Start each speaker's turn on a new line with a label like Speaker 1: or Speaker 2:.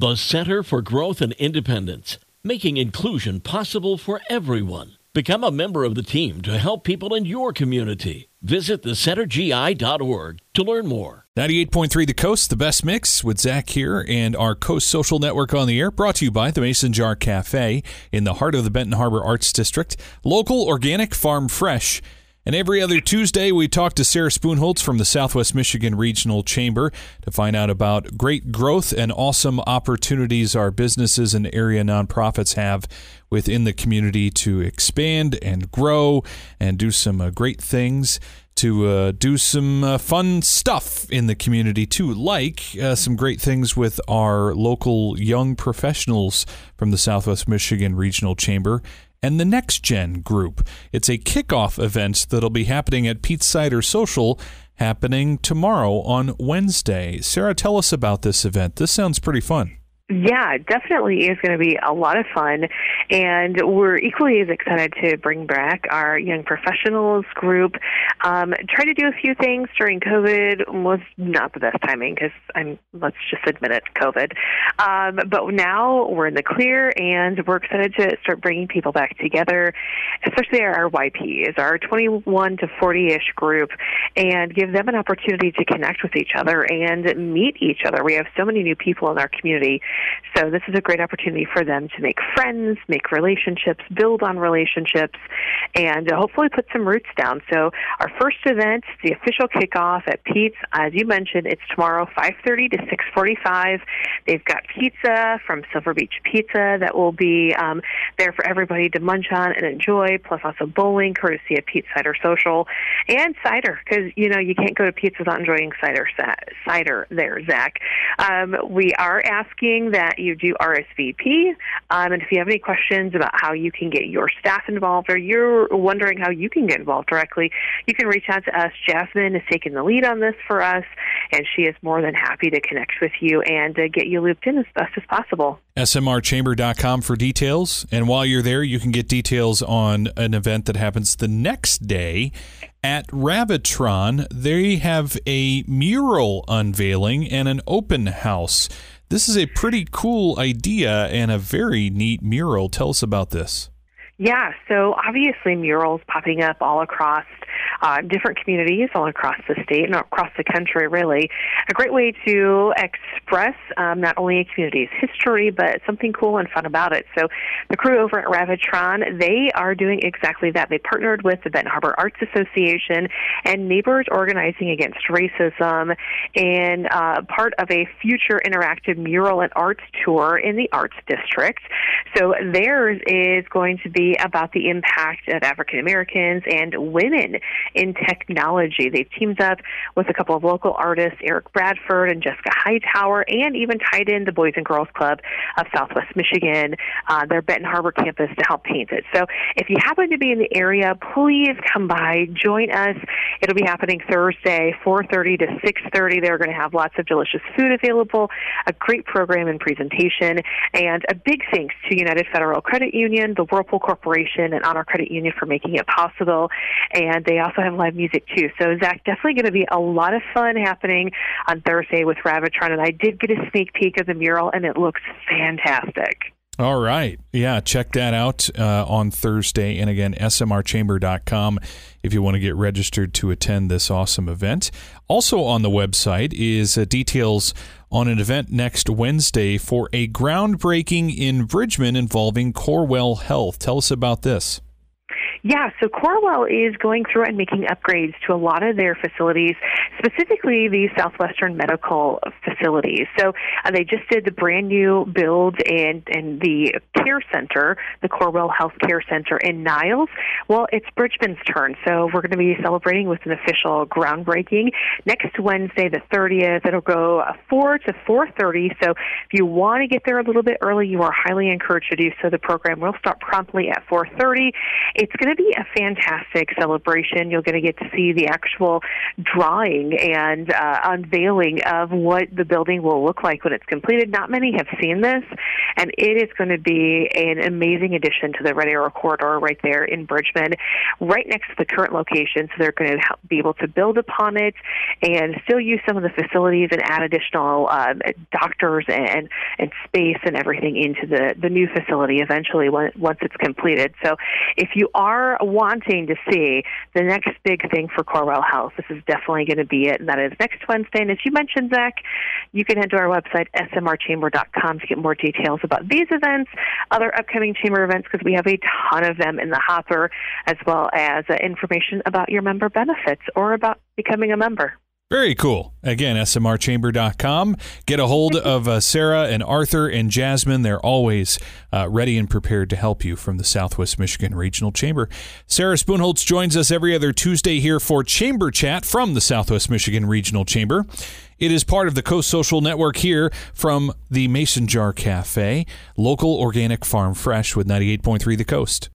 Speaker 1: The Center for Growth and Independence, making inclusion possible for everyone. Become a member of the team to help people in your community. Visit thecentergi.org to learn more.
Speaker 2: 98.3 The Coast, the best mix with Zach here and our Coast Social Network on the air, brought to you by the Mason Jar Cafe in the heart of the Benton Harbor Arts District. Local, organic, farm fresh. And every other Tuesday, we talk to Sarah Spoonholtz from the Southwest Michigan Regional Chamber to find out about great growth and awesome opportunities our businesses and area nonprofits have within the community to expand and grow and do some uh, great things to uh, do some uh, fun stuff in the community too, like uh, some great things with our local young professionals from the Southwest Michigan Regional Chamber and the Next Gen Group. It's a kickoff event that'll be happening at Pete's Cider Social happening tomorrow on Wednesday. Sarah, tell us about this event. This sounds pretty fun.
Speaker 3: Yeah, definitely is going to be a lot of fun. And we're equally as excited to bring back our young professionals group. Um, try to do a few things during COVID was not the best timing because I'm, let's just admit it, COVID. Um, but now we're in the clear and we're excited to start bringing people back together, especially our YPs, our 21 to 40 ish group, and give them an opportunity to connect with each other and meet each other. We have so many new people in our community so this is a great opportunity for them to make friends, make relationships, build on relationships, and hopefully put some roots down. So our first event, the official kickoff at Pete's, as you mentioned, it's tomorrow, 5:30 to 6:45. They've got pizza from Silver Beach Pizza that will be um, there for everybody to munch on and enjoy, plus also bowling, courtesy of Pete's Cider Social, and cider because you know you can't go to Pete's without enjoying cider. Cider there, Zach. Um, we are asking that you do RSVP. Um, and if you have any questions about how you can get your staff involved or you're wondering how you can get involved directly, you can reach out to us. Jasmine is taking the lead on this for us, and she is more than happy to connect with you and uh, get you looped in as best as possible.
Speaker 2: SMRchamber.com for details. And while you're there, you can get details on an event that happens the next day at Ravitron. They have a mural unveiling and an open house. This is a pretty cool idea and a very neat mural. Tell us about this.
Speaker 3: Yeah, so obviously murals popping up all across uh, different communities all across the state and across the country, really. A great way to express um, not only a community's history, but something cool and fun about it. So the crew over at Ravitron, they are doing exactly that. They partnered with the Benton Harbor Arts Association and Neighbors Organizing Against Racism in uh, part of a future interactive mural and arts tour in the Arts District. So theirs is going to be about the impact of African Americans and women in technology. They've teamed up with a couple of local artists, Eric Bradford and Jessica Hightower, and even tied in the Boys and Girls Club of Southwest Michigan, uh, their Benton Harbor campus, to help paint it. So if you happen to be in the area, please come by, join us. It'll be happening Thursday, 4:30 to 6:30. They're going to have lots of delicious food available, a great program and presentation, and a big thanks to United Federal Credit Union, the Whirlpool Corporation, and Honor Credit Union for making it possible. And they also have live music too. So Zach, definitely going to be a lot of fun happening on Thursday with Ravitron, and I did get a sneak peek of the mural, and it looks fantastic.
Speaker 2: All right. Yeah, check that out uh, on Thursday. And again, smrchamber.com if you want to get registered to attend this awesome event. Also on the website is uh, details on an event next Wednesday for a groundbreaking in Bridgman involving Corewell Health. Tell us about this.
Speaker 3: Yeah, so Corewell is going through and making upgrades to a lot of their facilities, specifically the Southwestern Medical facilities. So uh, they just did the brand new build and and the care center, the Corewell Health Care Center in Niles. Well, it's Bridgman's turn, so we're going to be celebrating with an official groundbreaking next Wednesday, the 30th. It'll go 4 to 4:30. So if you want to get there a little bit early, you are highly encouraged to do so. The program will start promptly at 4:30. It's going going to be a fantastic celebration. You're going to get to see the actual drawing and uh, unveiling of what the building will look like when it's completed. Not many have seen this, and it is going to be an amazing addition to the Red Arrow Corridor right there in Bridgman, right next to the current location. So they're going to be able to build upon it and still use some of the facilities and add additional um, doctors and and space and everything into the the new facility eventually once it's completed. So if you are wanting to see the next big thing for Corewell Health, this is definitely going to be it, and that is next Wednesday. And as you mentioned, Zach, you can head to our website smrchamber.com to get more details about these events, other upcoming chamber events because we have a ton of them in the hopper, as well as uh, information about your member benefits or about becoming a member.
Speaker 2: Very cool. Again, smrchamber.com. Get a hold of uh, Sarah and Arthur and Jasmine. They're always uh, ready and prepared to help you from the Southwest Michigan Regional Chamber. Sarah Spoonholtz joins us every other Tuesday here for Chamber Chat from the Southwest Michigan Regional Chamber. It is part of the Coast Social Network here from the Mason Jar Cafe, local organic farm fresh with 98.3 The Coast.